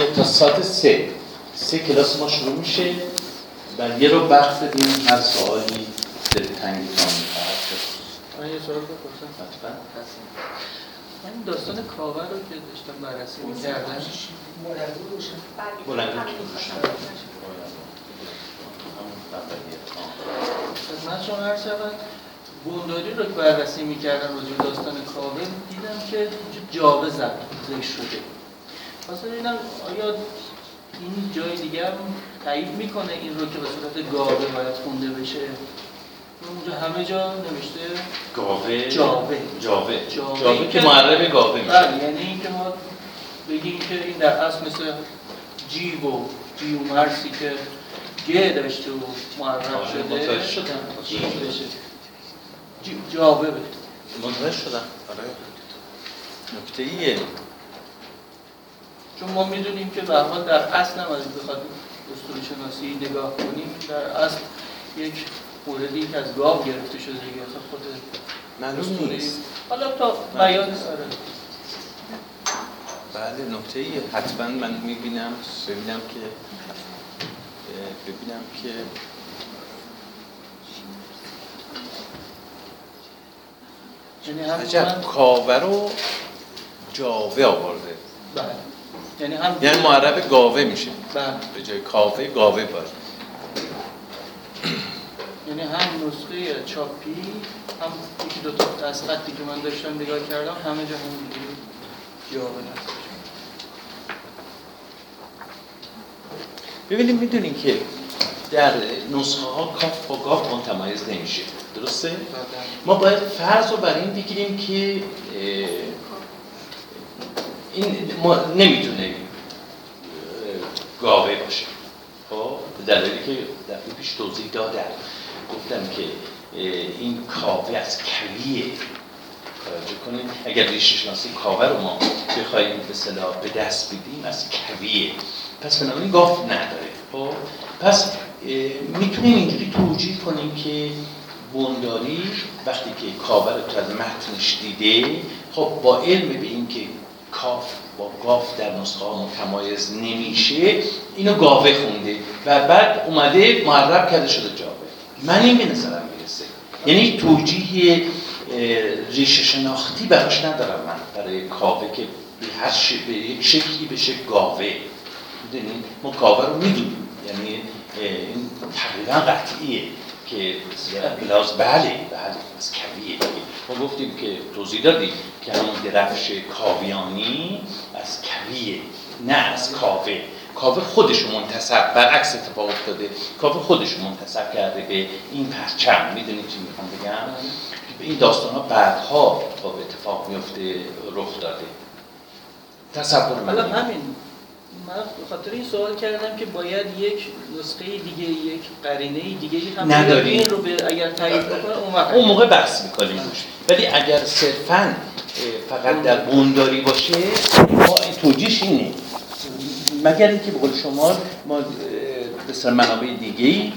دیگه تا ساعت سه. سه کلاس ما شروع میشه و یه رو وقت بدیم هر سوالی دلتنگتان می‌خواد. من یه سوال بپرسم. حتما من این داستان کاور رو که داشتم بررسی می‌کردم. بلند روشن. همون اولیه. آه. من چون هر شود بونداری رو که بررسی می‌کردم راجع به داستان کاوه دیدم که جاوه زد ذکر شده. واسه ببینم آیا این جای دیگه هم تایید می‌کنه این رو که به صورت گاوه باید خونده بشه؟ اونجا همه جا نوشته گاوه؟ جاوه. جاوه. جاوه. که معرب گاوه میشه. بله یعنی اینکه ما بگیم که این در اصل مثل جیو و جیو مرسی که گه داشته و معرب آره، شده شدن جی- جاوه بده. منتظر شدم. آره. نکته ایه چون ما می‌دونیم که به حال در اصل هم از بخواد اسطوره شناسی نگاه کنیم در اصل یک موردی که از گاو گرفته شده دیگه اصلا خود معلوم نیست. حالا تا بیان آره. بله نکته ایه. حتما من می‌بینم ببینم که ببینم که یعنی عجب کاوه رو جاوه آورده. بله. یعنی هم یعنی معرب گاوه میشه بله. به جای کاوه گاوه باشه یعنی هم نسخه چاپی هم یکی دو تا از خطی که من داشتم نگاه کردم همه جا همینجوری جواب هست. ببینیم می‌دونیم که در نسخه ها کاف با گاف متمایز نمیشه. درسته؟ ما باید فرض رو بر این بگیریم که این ما نمی‌تونه گاوه باشه. خب. به دلیلی که دفعه پیش توضیح دادم. گفتم که این کاوه از کویه توجه کنید اگر ریشه شناسی کاوه رو ما بخوایم به صلاح به دست بدیم از کویه پس بنابراین گاف نداره. خب. پس می‌تونیم اینجوری توجیه کنیم که بونداری وقتی که کاوه رو تو از متنش دیده خب با علم به این که کاف با گاف در نسخه ها متمایز نمیشه. اینو گاوه خونده. و بعد اومده معرب کرده شده جاوه. من این به نظرم می‌رسه. یعنی توجیه ریشه شناختی براش ندارم من. برای کاوه که به هر. به شکلی بشه گاوه. ما کاوه رو می‌دونیم. یعنی این تقریبا قطعیه. که بله بله از کویه. دیگه ما گفتیم که توضیح دادیم که همون درفش کاویانی از کویه نه از کاوه. کاوه خودش منتصب برعکس اتفاق افتاده. کاوه خودش منتصب کرده به این پرچم. می‌دونید چی می‌خوام بگم؟ این داستان ها بعدها به اتفاق میفته رخ داده. تصور من. همین من خاطر این سوال کردم که باید یک نسخه دیگه یک قرینه دیگه هم نداریم. این رو به اگر تایید بکنه اون وقت اون موقع بحث می‌کنیم. روش ولی اگر صرفا فقط در بونداری باشه ما این توجیهش اینه مگر اینکه به قول شما ما سر منابع دیگه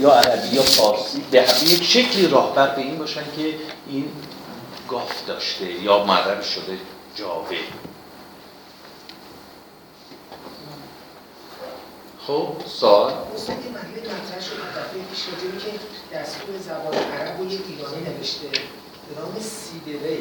یا عربی یا فارسی به به یک شکلی راهبر به این باشن که این گاف داشته یا معرب شده جاوه. خب سوال؟ استاد مطلب مطرح شد راجع به که دستور زبان عرب و یه ایرانی نوشته به نام سیدوی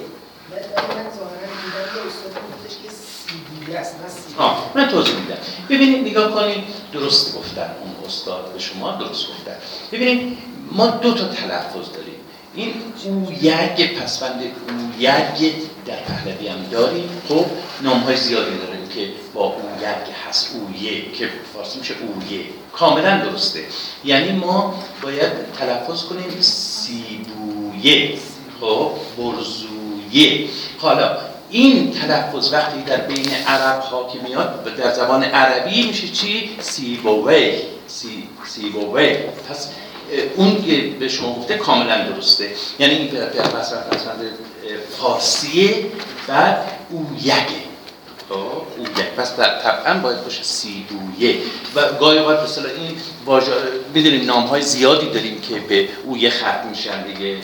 و من ظاهرا دیدم یه استاد گفتش که سیدیه است نه سیدوی آه من توضیح میدم. ببینید نگاه کنید درست گفتن اون استاد به شما درست گفتن. ببینید ما دو تا تلفظ داریم. این اویگ پسوند اویگ در پهلوی هم داریم. خب نام های زیادی داریم که با اویگ هست اویه که فارسی میشه اویه کاملا درسته. یعنی ما باید تلفظ کنیم سیبویه. خب؟ برزویه. حالا این تلفظ وقتی در بین عرب ها که میاد در زبان عربی میشه چی؟ سیبوی سی سیبوی پس اون که به شما گفته کاملا درسته. یعنی این در در مصرف پسند فارسیه خب اویگ پس در طبعا باید باشه سیبویه و گاهی اوقات مثلا این واژه می‌دونیم نام های زیادی داریم که به اویه ختم میشن دیگه.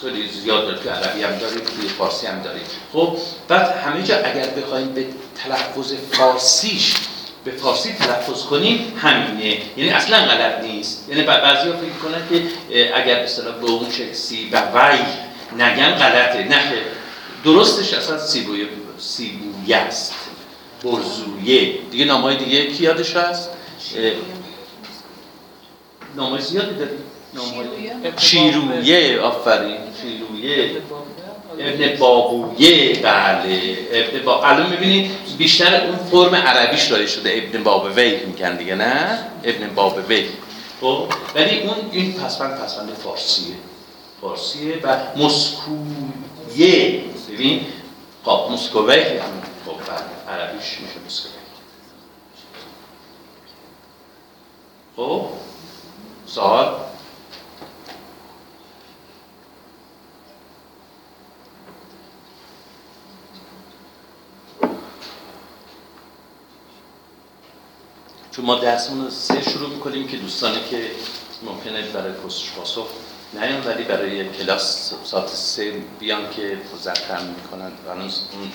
خیلی زیاد داره تو عربی هم داریم توی فارسی هم داریم. خب بعد همه جا اگر بخوایم به تلفظ فارسیش به فارسی تلفظ کنیم همینه. یعنی اصلا غلط نیست. یعنی بعضی فکر کنن که اگر اصطلاح به اون سی و وی نگن غلطه. نه درستش اصلا سیبویه سیبویه است. برزویه دیگه نامای دیگه کی یادش هست؟ نامای زیادی داریم شیرویه آفرین. شیرویه. ابن بابویه بله. ابن با الان می‌بینید بیشتر اون فرم عربیش داره شده. ابن بابوی میگن دیگه نه؟ ابن بابوی خب ولی اون این پسوند پسوند فارسیه. فارسیه و مسکویه. ببین خب مسکوی هم بله، عربیش میشه مسکوی خب؟ سوال؟ چون ما درسمون سه شروع می‌کنیم که دوستانی که ممکنه برای پرسش پاسخ نیان ولی برای کلاس ساعت سه بیان که ضبط هم می‌کنن. هنوز اون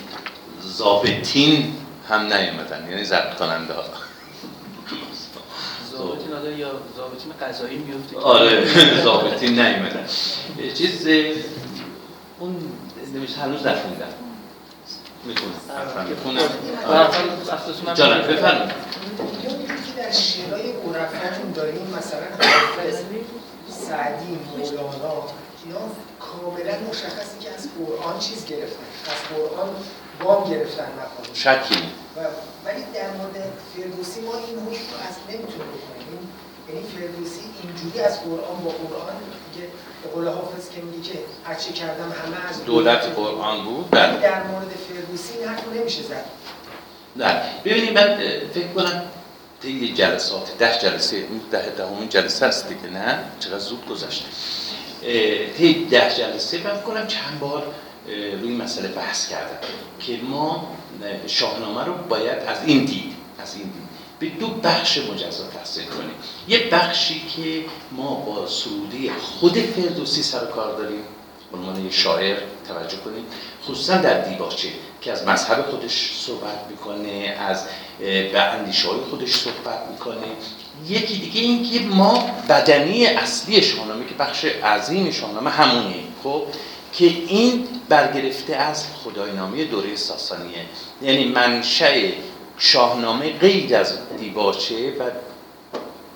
زابطین هم نیومدن یعنی ضبط کننده ها. زابطین آده یا زابطین قضایی میفته آره زابطین نیومدن. چیز اون نمیشه هنوز نخوندن می‌تونم می‌تونم جانم بفرمایید. در شعرهای عرفاتون داریم مثلا حافظ سعدی مولانا اینا کاملا مشخصی که از قرآن چیز گرفتن. از قرآن وام گرفتن مقام شکی. ولی در مورد فردوسی ما این حکم رو از نمی‌تونیم بکنیم. یعنی فردوسی اینجوری از قرآن با قرآن که به قول حافظ که میگه که هرچه کردم همه از دولت قرآن بود. بله. در مورد فردوسی این حرف نمیشه زد. نه. ببینید من فکر کنم طی جلسات ده جلسه ده دهمین جلسه است دیگه نه؟ چقدر زود گذشته. طی ده جلسه من کنم چند بار روی مسئله بحث کردم که ما شاهنامه رو باید از این دید از این دید به دو بخش مجزا تحصیل کنیم. یه بخشی که ما با سروده خود فردوسی سر کار داریم عنوان شاعر توجه کنیم خصوصا در دیباچه که از مذهب خودش صحبت می‌کنه از به اندیشه خودش صحبت می‌کنه. یکی دیگه این که ما بدنی اصلی شاهنامه که بخش عظیم شاهنامه همونه خب؟ که این برگرفته از خداینامه دوره ساسانیه. یعنی منشأ شاهنامه غیر از دیباچه و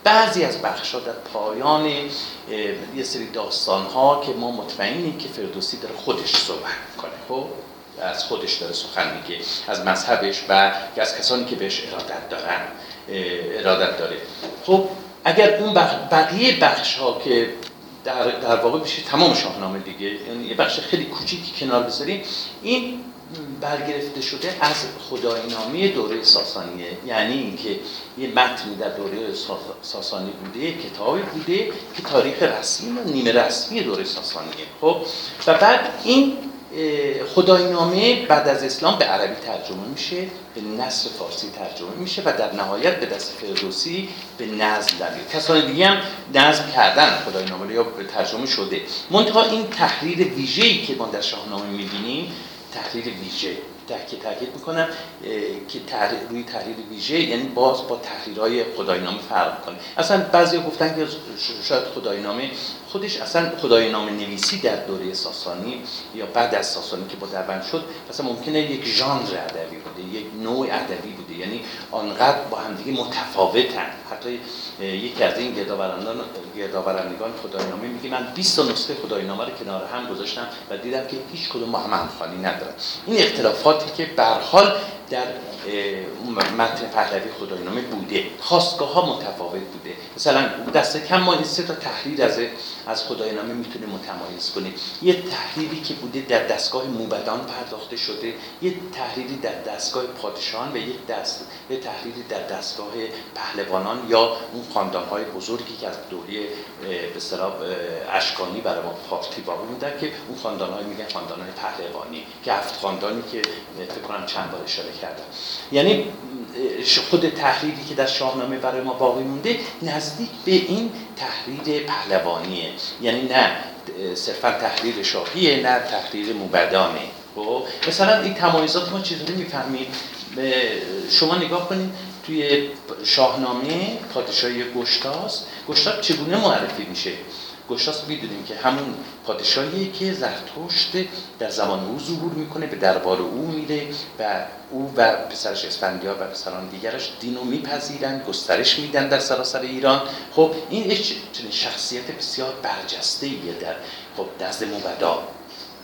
بعضی از بخشا در پایان یه سری داستان ها که ما مطمئنیم که فردوسی داره خودش صحبت می‌کنه خب؟ از خودش داره سخن میگه از مذهبش و از کسانی که بهش ارادت دارن ارادت داره. خب اگر اون بقیه بخش ها که در, در واقع بشه تمام شاهنامه دیگه. یعنی یه بخش خیلی کوچیکی کنار بذاریم. این برگرفته شده از خداینامه دوره ساسانیه. یعنی اینکه یه متنی در دوره ساسانی بوده کتابی بوده که تاریخ رسمی و نیمه رسمی دوره ساسانیه. خب و بعد این خداینامه بعد از اسلام به عربی ترجمه میشه به نصر فارسی ترجمه میشه و در نهایت به دست فردوسی به نظم در کسان دیگه هم نظم کردن خداینامه یا به ترجمه شده. منتها این تحریر ویژه‌ای که ما در شاهنامه می‌بینیم تحریر ویژه که تاکید می‌کنم که تحریر روی تحریر ویژه یعنی باز با تحریرهای خداینامه فرق کنه اصلا بعضی گفتن که شاید خداینامه خودش اصلا خداینامه نویسی در دوره ساسانی یا بعد از ساسانی که با دربند شد مثلا ممکنه یک ژانر ادبی بوده یک نوع ادبی بوده. یعنی آنقدر با همدیگه متفاوتن. حتی یکی از این گردآورندگان گردآورندگان خداینامه میگه من 20 نسخه خداینامه رو کنار هم گذاشتم و دیدم که هیچ کدوم با هم همخوانی این اختلافاتی که به حال در متن پهلوی خداینامه بوده. خواستگاه ها متفاوت بوده. مثلا دست کم ما این سه تا تحریر از از خداینامه می‌تونه متمایز کنیم. یه تحریری که بوده در دستگاه موبدان پرداخته شده یه تحریری در دستگاه پادشاهان و یک دست یه تحریری در دستگاه پهلوانان یا اون خاندانهای بزرگی که از دوره به اصطلاح اشکانی برای ما پارتی باقی مونده که اون خاندانهای میگن خاندانهای پهلوانی که هفت خاندانی که فکر کنم چند بار اشاره کردم. یعنی خود تحریری که در شاهنامه برای ما باقی مونده نزدیک به این تحریر پهلوانیه. یعنی نه صرفا تحریر شاهیه نه تحریر موبدانه. خب مثلا این تمایزات ما چجوری می‌فهمیم؟ شما نگاه کنید توی شاهنامه پادشاهی گشتاس. گشتاس چگونه معرفی میشه؟ گشتاس می‌دونیم که همون پادشاهی که زرتشت در زمان او ظهور می‌کنه به دربار او میره و او و پسرش اسفندیار و پسران دیگرش دینو میپذیرن گسترش میدن در سراسر ایران. خب این چنین شخصیت بسیار برجسته ایه در خب نزد مبدا.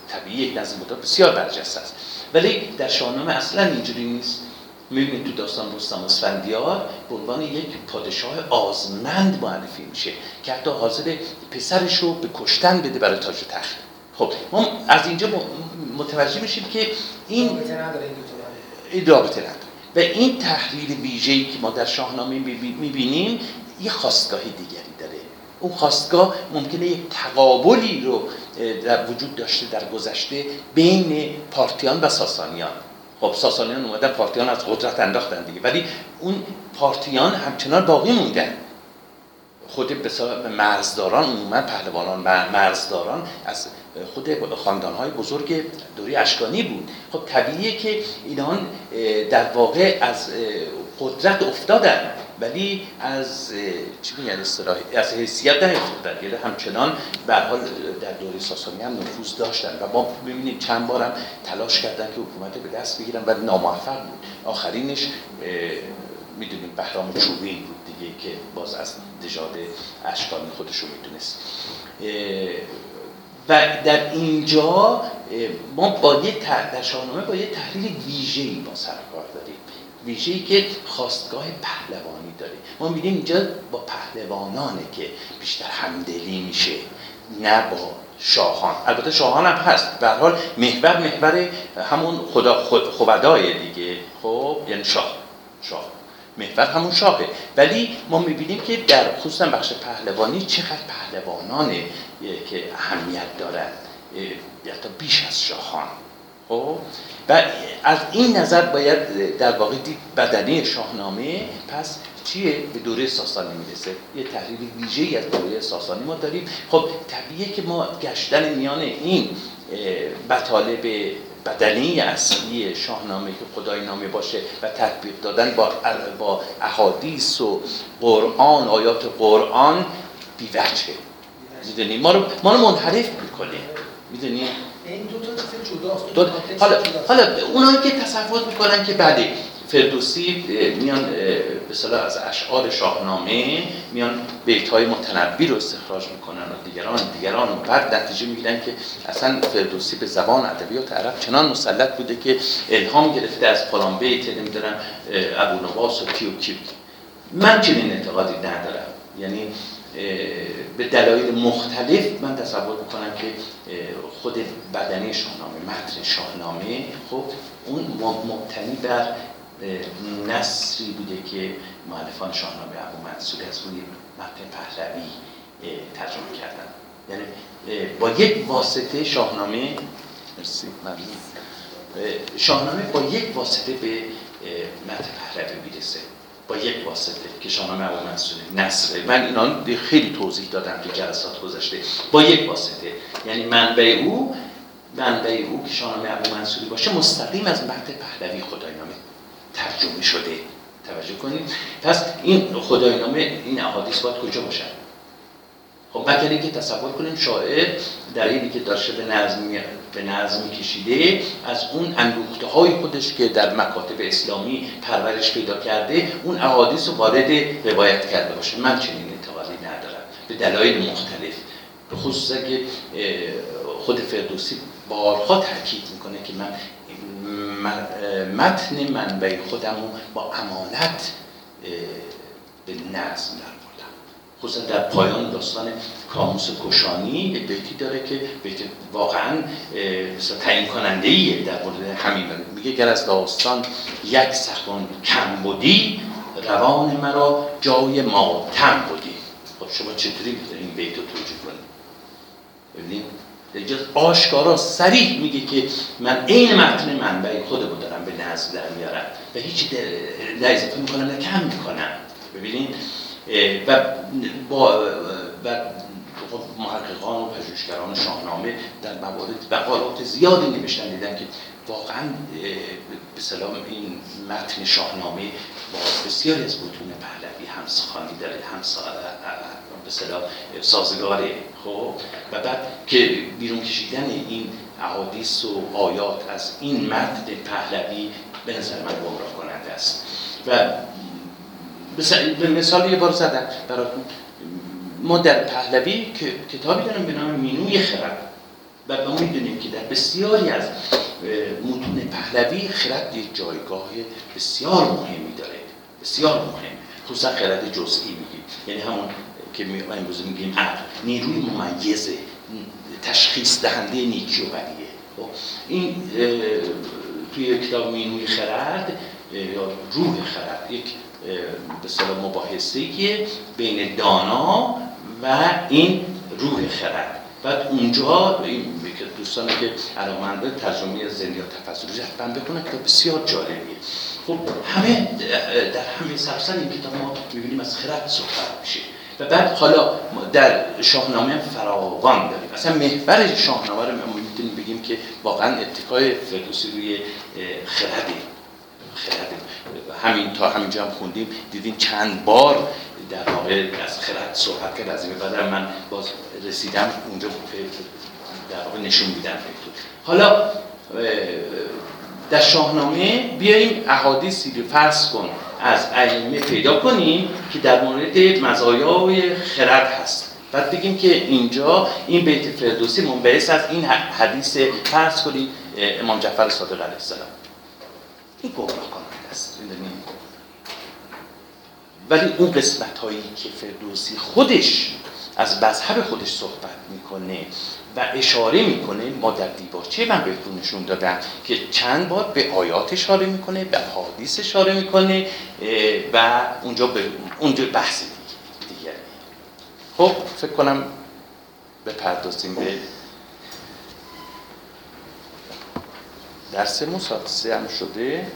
طبیعی نزد مبدا بسیار برجسته است. ولی در شاهنامه اصلا اینجوری نیست. می‌بینید تو داستان رستم اسفندیار به عنوان یک پادشاه آزمند معرفی میشه که حتی حاضر پسرش رو به کشتن بده برای تاج و تخت. خب ما از اینجا متوجه میشیم که این این رابطه نداره. و این تحلیل ویژه‌ای که ما در شاهنامه می‌بینیم یه خواستگاهی دیگری داره. اون خواستگاه ممکنه یک تقابلی رو در وجود داشته در گذشته بین پارتیان و ساسانیان. خب ساسانیان اومدن پارتیان از قدرت انداختن دیگه. ولی اون پارتیان همچنان باقی موندن. خود به مرزداران عموما پهلوانان مرزداران از خود های بزرگ دوری اشکانی بود. خب طبیعیه که اینان در واقع از قدرت افتادن. ولی از چی میگن اصطلاح از حیثیت نیفتادن یعنی همچنان به حال در دوره ساسانی هم نفوذ داشتن و ما ببینیم چند بارم تلاش کردن که حکومت به دست بگیرن و ناموفق بود. آخرینش می‌دونیم بهرام چوبین بود دیگه که باز از نژاد اشکانی خودش رو می‌دونست. و در اینجا ما با یه در شاهنامه با یه تحلیل ویژه‌ای با سر کار ویژه‌ای که خواستگاه پهلوانی داره ما می‌بینیم اینجا با پهلوانانه که بیشتر همدلی میشه نه با شاهان. البته شاهان هم هست. به حال محور محور همون خدا خودای دیگه. خب یعنی شاه. شاه. محور همون شاهه. ولی ما می‌بینیم که در خصوصا بخش پهلوانی چقدر پهلوانانه که اهمیت دارن. تا بیش از شاهان. خب؟ و از این نظر باید در واقع دید بدنه شاهنامه پس چیه؟ به دوره ساسانی می‌رسه. یه تحلیل ویژه‌ای از دوره ساسانی ما داریم. خب طبیعیه که ما گشتن میان این مطالب بدنی اصلی شاهنامه که خدای نامه باشه و تطبیق دادن با با احادیث و قرآن آیات قرآن بیوجه می‌دونی؟ ما ما رو منحرف می‌کنه. می‌دونی؟ این دو تا جداست. حالا حالا اونایی که تصور می‌کنن که بله فردوسی میان به از اشعار شاهنامه میان بیت های متنبی رو استخراج می‌کنن و دیگران دیگران و بعد نتیجه می‌گیرن که اصلا فردوسی به زبان ادبیات عرب چنان مسلط بوده که الهام گرفته از فلان بیت نمی‌دونم ابو نواس و کی و کی من چنین اعتقادی ندارم. یعنی به دلایل مختلف من تصور می‌کنم که خود بدنه شاهنامه متن شاهنامه خب اون مبتنی بر نصری بوده که معلفان شاهنامه ابو منصور از روی متن پهلوی ترجمه کردن. یعنی با یک واسطه شاهنامه مرسی شاهنامه با یک واسطه به متن پهلوی می‌رسه. با یک واسطه که شاهنامه ابو منصور نصره من اینا خیلی توضیح دادم که جلسات گذشته. با یک واسطه. یعنی منبع او منبع او که شاهنامه ابو منصوری باشه مستقیم از متن پهلوی خداینامه ترجمه شده. توجه کنید. پس این خداینامه این احادیث باید کجا باشن؟ خب مگر که تصور کنیم شاعر در اینی که داشته به نظم به نظم کشیده از اون اندوخته های خودش که در مکاتب اسلامی پرورش پیدا کرده اون احادیث رو وارد روایت کرده باشه. من چنین انتقادی ندارم. به دلایل مختلف. به خصوص که خود فردوسی بارها تاکید می‌کنه که من متن منبع خودم رو با امانت به نظم خصوصا در پایان داستان کاموس کشانی یک بیتی داره که بیت واقعا تعیین کننده ایه در مورد همین. میگه گر از داستان یک سخن کم بودی روان مرا جای ماتم بودی. خب شما چطوری این بیت رو توجیه کنید؟ ببینید آشکارا سریح میگه که من این متن منبع خودمو دارم به نزد در میارم و هیچی نه اضافه می‌کنم نه کم می‌کنم. ببینید و با و محققان و پژوهشگران شاهنامه در موارد مقالات زیادی نوشتن دیدن که واقعا به سلام این متن شاهنامه با بسیاری از متون پهلوی همسخانی داره هم به سلام سازگاره. خب و بعد که بیرون کشیدن این احادیث و آیات از این متن پهلوی به نظر من گمراه کننده است. و به مثال یه بار زدم براتون. ما در پهلوی کتابی داریم به نام مینوی خرد. و ما می‌دونیم که در بسیاری از متون پهلوی خرد یک جایگاه بسیار مهمی داره. بسیار مهم. خصوصا خرد جزئی میگیم. یعنی همون که ما امروز میگیم عقل نیروی ممیز تشخیص دهنده نیکی و بدیه. خب، این توی کتاب مینوی خرد یا روح خرد یک به صلاح مباحثه بین دانا و این روح خرد. بعد اونجا این که دوستانی که علاقمنده ترجمه زندگی تفسیری حتما بکنن که بسیار جالبیه. خب همه در همه سرسر این کتاب ما می‌بینیم از خرد صحبت میشه. و بعد حالا در شاهنامه فراوان داریم. مثلا محور شاهنامه رو می‌تونیم بگیم که واقعا اتکای فردوسی روی خرده. همین تا همینجا هم خوندیم. دیدیم چند بار در واقع از خرد صحبت کرد از این بعد من باز رسیدم اونجا در واقع نشون میدم حالا در شاهنامه بیاییم احادیثی رو فرض کن از ائمه پیدا کنیم که در مورد مزایای خرد هست. بعد بگیم که اینجا این بیت فردوسی منبعث از این حدیث فرض کنیم امام جعفر صادق علیه السلام. این گمراه کننده است. ولی اون قسمت هایی که فردوسی خودش از مذهب خودش صحبت می‌کنه و اشاره می‌کنه ما در دیباچه من بهتون نشون دادم که چند بار به آیات اشاره می‌کنه به حادیث اشاره می‌کنه و اونجا به اونجا بحث دیگه خب فکر کنم بپردازیم به درس ساعت سه هم شده.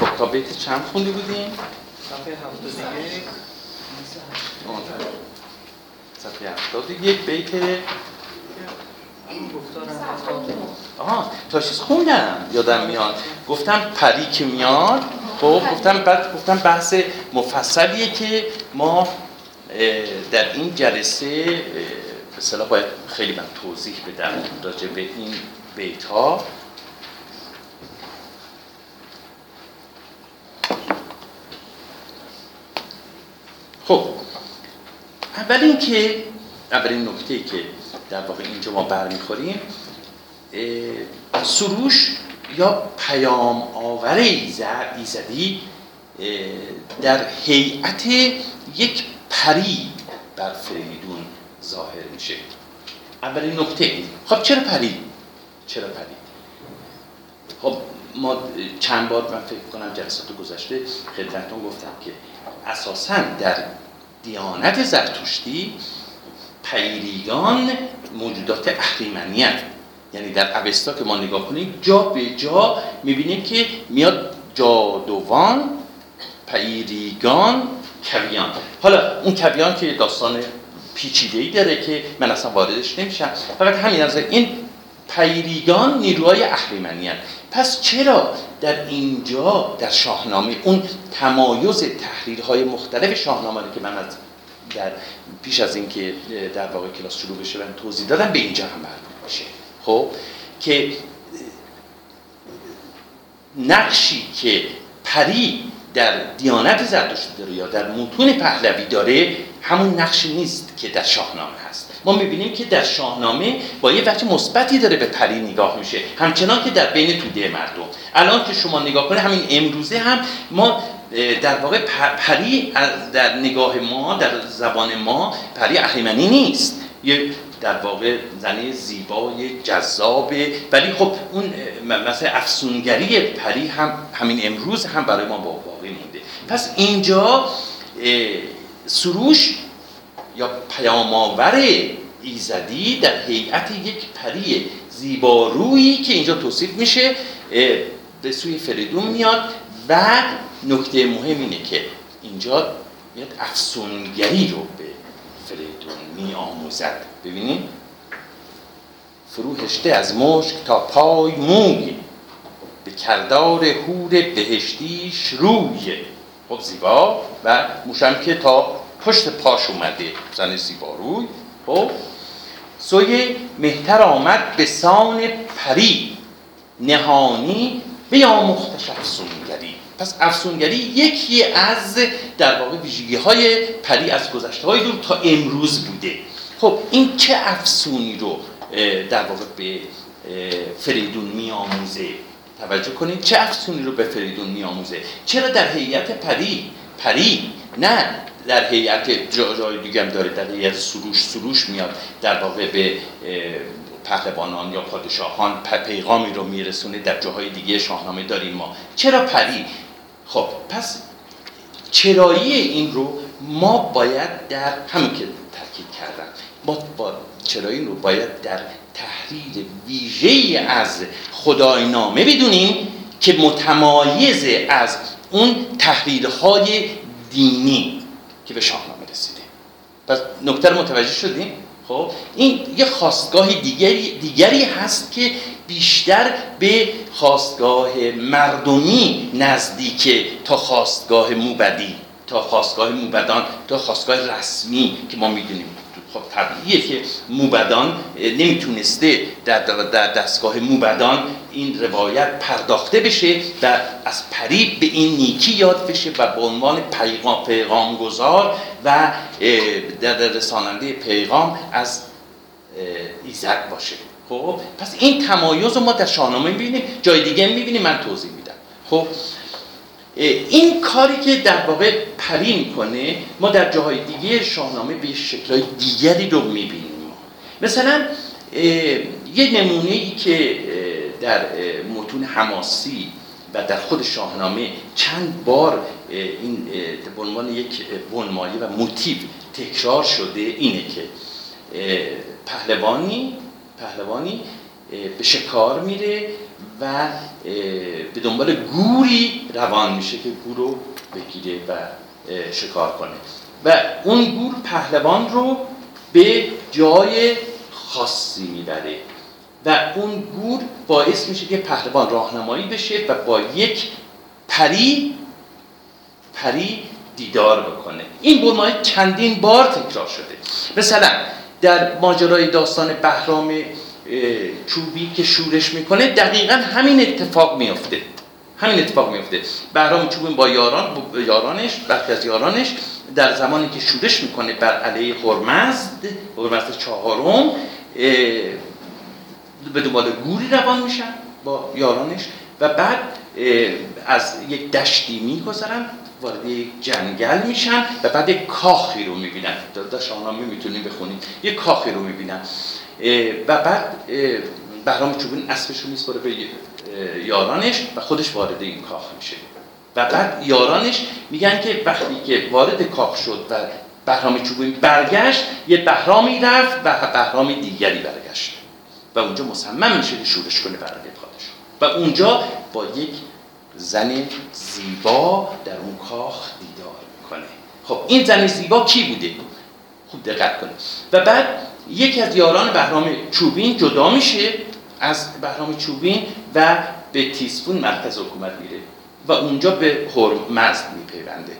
خب تا بیت چند خونده بودیم؟ صفحه هفتاد یک. صفحه هفتاد یک بیت آها تا چیز خوندم یادم میاد. گفتم پری که میاد. خب گفتم بعد گفتم بحث مفصلیه که ما در این جلسه به صلاح باید خیلی من توضیح بدم راجع به این بیت خب اول اینکه اولین نکته که در واقع اینجا ما برمیخوریم سروش یا پیام آور ایزدی در هیئت یک پری بر فریدون ظاهر میشه. اولین نکته. خب چرا پری؟ چرا پری؟ خب ما چند بار من فکر کنم جلسات گذشته خدمتتون گفتم که اساسا در دیانت زرتشتی پیریگان موجودات اهریمنی یعنی در اوستا که ما نگاه کنیم جا به جا می‌بینیم که میاد جادوان پیریگان کویان حالا اون کویان که داستان پیچیده ای داره که من اصلا واردش نمیشم. فقط همین از این پیریگان نیروهای اهریمنی پس چرا در اینجا در شاهنامه اون تمایز تحریرهای مختلف شاهنامه که من از در پیش از اینکه در واقع کلاس شروع بشه من توضیح دادم به اینجا هم مربوط میشه. خب؟ که نقشی که پری در دیانت زرتشتی داره یا در متون پهلوی داره همون نقشی نیست که در شاهنامه هست. ما می‌بینیم که در شاهنامه با یه وجه مثبتی داره به پری نگاه میشه. همچنان که در بین توده مردم. الان که شما نگاه کنید همین امروزه هم ما در واقع پری در نگاه ما در زبان ما پری اهریمنی نیست. یه در واقع زنه زیبای جذابه ولی خب اون مثلا افسونگری پری هم همین امروز هم برای ما باقی مونده. پس اینجا سروش یا پیامآور ایزدی در هیئت یک پری زیبارویی که اینجا توصیف میشه به سوی فریدون میاد و نکته مهم اینه که اینجا میاد افسونگری رو به فریدون می آموزد ببینیم فروهشته از مشک تا پای موی. به کردار هور بهشتیش روی. خب زیبا و موشم که تا پشت پاش اومده زن زیبا روی خب؟ سوی مهتر آمد به سان پری. نهانی به یا افسونگری. پس افسونگری یکی از در واقع ویژگی های پری از گذشته های دور تا امروز بوده. خب این چه افسونی رو در واقع به فریدون میآموزه؟ توجه کنید. چه افسونی رو به فریدون میآموزه؟ چرا در هیئت پری پری نه در هیئت جای دیگه هم داره در هیئت سروش سروش میاد در واقع به پهلوانان یا پادشاهان پیغامی رو میرسونه. در جاهای دیگه شاهنامه داریم ما. چرا پری؟ خب پس چرایی این رو ما باید در همون که تاکید کردم. ما با چرایی رو باید در تحریر ویژه از خدای نامه بدونیم که متمایز از اون تحریرهای دینی. که به شاهنامه رسیده پس نکته متوجه شدیم؟ خب این یه خواستگاه دیگری, دیگری هست که بیشتر به خواستگاه مردمی نزدیکه تا خواستگاه موبدی تا خواستگاه موبدان تا خواستگاه رسمی که ما می‌دونیم. خب طبیعیه که موبدان نمی‌تونسته در, در دستگاه موبدان این روایت پرداخته بشه و از پری به این نیکی یاد بشه و به عنوان پیغام پیغامگذار و در رساننده پیغام از ایزد باشه. خب پس این تمایز رو ما در شاهنامه می‌بینیم جای دیگه می‌بینیم من توضیح میدم. خب این کاری که در واقع پری می‌کنه ما در جاهای دیگه شاهنامه به شکلهای دیگری رو می‌بینیم. مثلا یه نمونه ای که در متون حماسی و در خود شاهنامه چند بار این به عنوان یک بنمایه و موتیو تکرار شده اینه که پهلوانی پهلوانی به شکار میره و به دنبال گوری روان میشه که گور رو بگیره و شکار کنه. و اون گور پهلوان رو به جای خاصی می‌بره. و اون گور باعث میشه که پهلوان راهنمایی بشه و با یک پری پری دیدار بکنه. این برمایه چندین بار تکرار شده. مثلا در ماجرای داستان بهرام چوبی که شورش می‌کنه دقیقا همین اتفاق میفته همین اتفاق میفته بهرام چوبی با یاران با یارانش برخی از یارانش در زمانی که شورش می‌کنه بر علیه هرمزد هرمزد چهارم به دنبال گوری روان میشن با یارانش و بعد از یک دشتی میگذرن وارد یک جنگل میشن و بعد یک کاخی رو می‌بینن. در شاهنامه می‌تونیم بخونیم یک کاخی رو می‌بینن. و بعد بهرام چوبین اسبش رو میسپره به یارانش و خودش وارد این کاخ میشه. و بعد یارانش میگن که وقتی که وارد کاخ شد و بهرام چوبین برگشت یه بهرامی رفت و بهرام دیگری برگشت. و اونجا مصمم میشه که شورش کنه برای پادشاه و اونجا با یک زن زیبا در اون کاخ دیدار می‌کنه. خب این زن زیبا کی بوده؟ خوب دقت کنید. و بعد یکی از یاران بهرام چوبین جدا میشه. از بهرام چوبین و به تیسفون مرکز حکومت میره و اونجا به هرمزد میپیونده.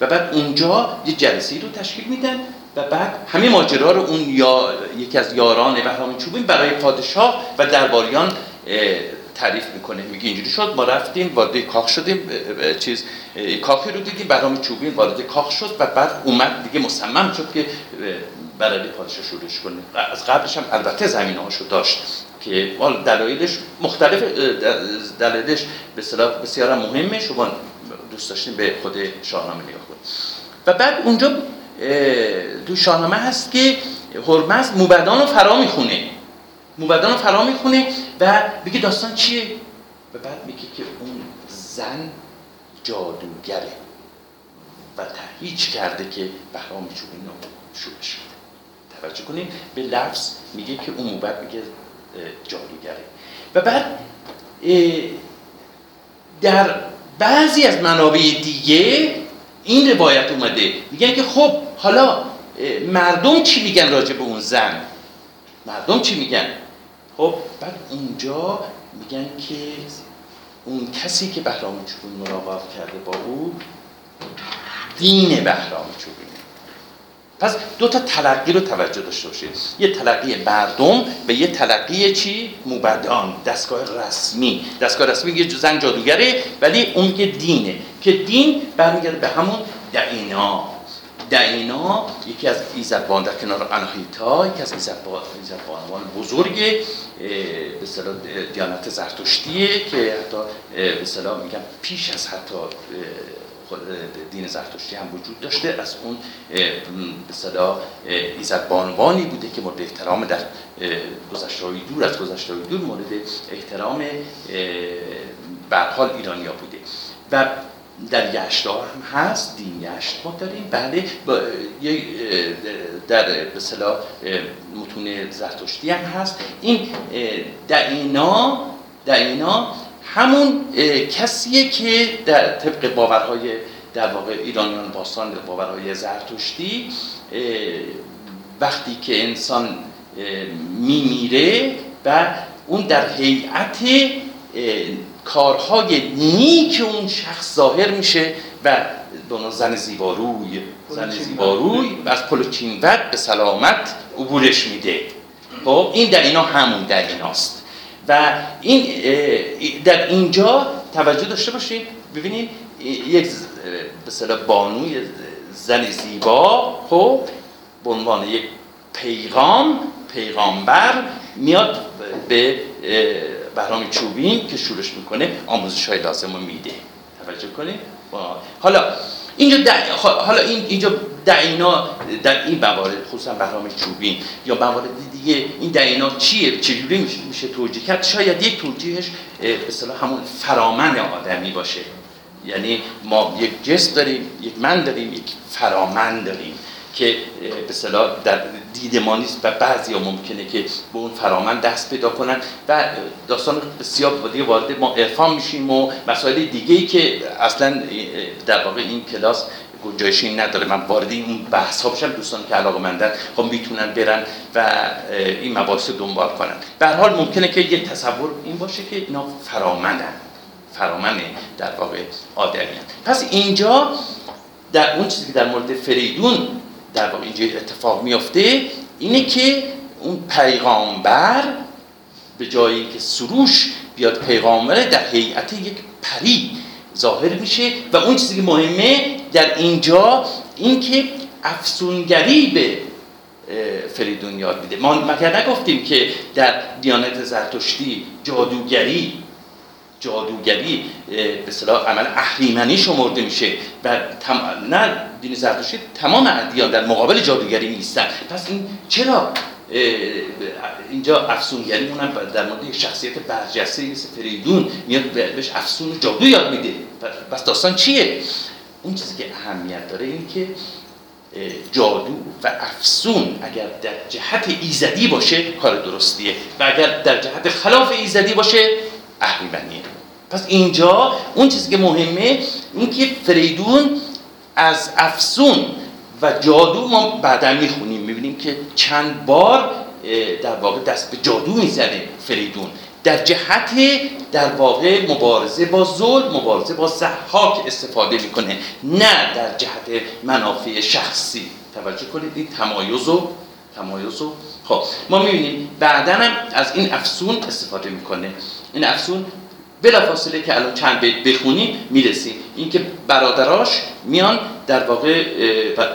و بعد اونجا یه جلسه رو تشکیل میدن و بعد همه ماجرا رو اون یا یکی از یاران بهرام چوبین برای پادشاه و درباریان تعریف می‌کنه. میگه اینجوری شد ما رفتیم وارد کاخ شدیم چیز کاخی رو دیدیم برام چوبین وارد کاخ شد و بعد اومد دیگه مصمم شد که برای پادشاه شروعش کنه. از قبلش هم البته زمین هاشو داشت. که دلایلش مختلف دلایلش به بسیار مهمه شما دوست داشتیم به خود شاهنامه نگاه کنید. و بعد اونجا تو شاهنامه هست که هرمز موبدان رو فرا می‌خونه. موبدان رو فرا می‌خونه و بگه داستان چیه؟ و بعد میگه که اون زن جادوگره و تهیج کرده که بهرام چوبین رو شورش توجه کنیم به لفظ میگه که اون موبت میگه جادوگره و بعد در بعضی از منابع دیگه این روایت اومده. میگن که خب حالا مردم چی میگن راجع به اون زن؟ مردم چی میگن؟ خب بعد اونجا میگن که اون کسی که بهرام چوبین مراقب کرده با او دین بهرام چوبین پس دو تا تلقی رو توجه داشته باشید یه تلقی مردم و یه تلقی چی؟ موبدان دستگاه رسمی. دستگاه رسمی یه زن جادوگره ولی اون میگه دینه. که دین برمیگرده به همون دعینا. دعینا یکی از ایزدبان در کنار اناهیتا یکی از ایزدبانوان بزرگ به اصطلاح دیانت زرتشتیه که حتی به اصطلاح میگم پیش از حتی دین زرتشتی هم وجود داشته. از اون صدا ایزد بانوانی بوده که مورد احترام در گذشته دور از گذشته دور مورد احترام برحال ایرانیا بوده. و در یشتار هم هست دین یشت ما داریم. بله در به صلاح متون زرتشتی هم هست. این دعینا دعینا همون کسیه که در طبق باورهای در واقع ایرانیان باستان باورهای زرتشتی وقتی که انسان میمیره و اون در هیئت کارهای نیک اون شخص ظاهر میشه و دونو زن زیباروی زن زیباروی و از پلوچینوت به سلامت عبورش میده. خب این در اینا همون در ایناست. و این در اینجا توجه داشته باشید ببینید یک به بانوی زن زیبا خب به عنوان یک پیغام پیغامبر میاد به بهرام چوبین که شورش می‌کنه آموزش های لازم رو میده. توجه کنید حالا اینجا حالا این اینجا دعینا در این موارد خصوصا بهرام چوبین یا موارد دیگه این دعینا چیه؟ چجوری میشه, توجیه کرد؟ شاید یک توجیهش به همون فرامن آدمی باشه. یعنی ما یک جس داریم یک من داریم یک فرامن داریم که به اصطلاح در دید ما نیست و بعضی ها ممکنه که به اون فرامن دست پیدا کنن و داستان بسیار دیگه وارد ما ارفان میشیم و مسائل دیگه ای که اصلا در واقع این کلاس گنجایشی نداره. من وارد این بحث ها بشم دوستان که علاقه مندن خب می‌تونن برن و این مباحث دنبال کنن. به حال ممکنه که یه تصور این باشه که اینا فرامنن فرامن در واقع آدمی پس اینجا در اون چیزی که در مورد فریدون در واقع اینجا اتفاق میافته اینه که اون پیغامبر به جایی که سروش بیاد پیغامبر در هیئت یک پری ظاهر میشه و اون چیزی که مهمه در اینجا اینکه افسونگری به فریدون یاد میده. ما مگر نگفتیم که در دیانت زرتشتی جادوگری جادوگری به صلاح عمل اهریمنی شمرده میشه و تم... نه دین زرتشتی تمام ادیان در مقابل جادوگری نیستن پس این چرا اینجا افسونگری اونم در مورد شخصیت برجسته مثل فریدون میاد بهش افسون جادو یاد میده. پس داستان چیه؟ اون چیزی که اهمیت داره این که جادو و افسون اگر در جهت ایزدی باشه کار درستیه. و اگر در جهت خلاف ایزدی باشه اهریمنیه. پس اینجا اون چیزی که مهمه این که فریدون از افسون و جادو ما بعدا می‌خونیم. می‌بینیم که چند بار در واقع دست به جادو می‌زنه فریدون. در جهت در واقع مبارزه با ظلم مبارزه با زحاک استفاده می‌کنه. نه در جهت منافع شخصی. توجه کنید این تمایز و تمایز و خب ما می‌بینیم بعدا هم از این افسون استفاده می‌کنه. این افسون بلا فاصله که الان چند بیت بخونیم می‌رسیم. اینکه برادراش میان در واقع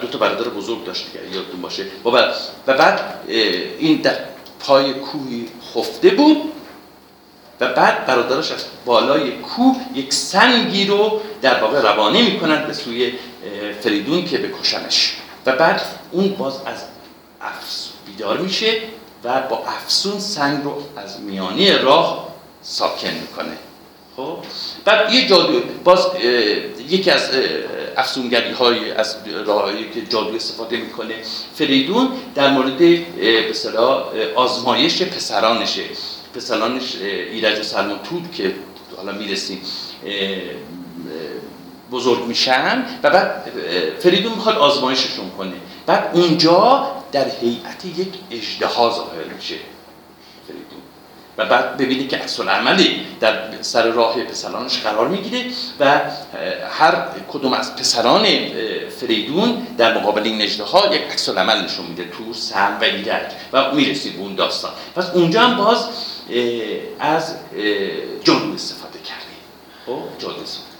دو تا برادر بزرگ داشت یادتون باشه. و بعد این در پای کوهی خفته بود و بعد برادرش از بالای کوه یک سنگی رو در واقع روانه می‌کنند به سوی فریدون که بکشنش و بعد اون باز از افس بیدار میشه و با افسون سنگ رو از میانی راه ساکن می‌کنه. خب بعد یه جادو باز یکی از افسونگری های از راهایی که جادو استفاده می‌کنه فریدون در مورد به آزمایش پسرانشه پسرانش ایرج و سلمان توت که حالا می‌رسیم بزرگ میشن و بعد فریدون می‌خواد آزمایششون کنه. بعد اونجا در هیئت یک اژدها ظاهر میشه. و بعد ببینی که عکس عملی در سر راه پسرانش قرار می‌گیره و هر کدوم از پسران فریدون در مقابل این اژدها یک عکس عمل نشون میده تو سم و ایرج و می‌رسید به اون داستان. پس اونجا هم باز از جادو استفاده کرده خب. جادو استفاده.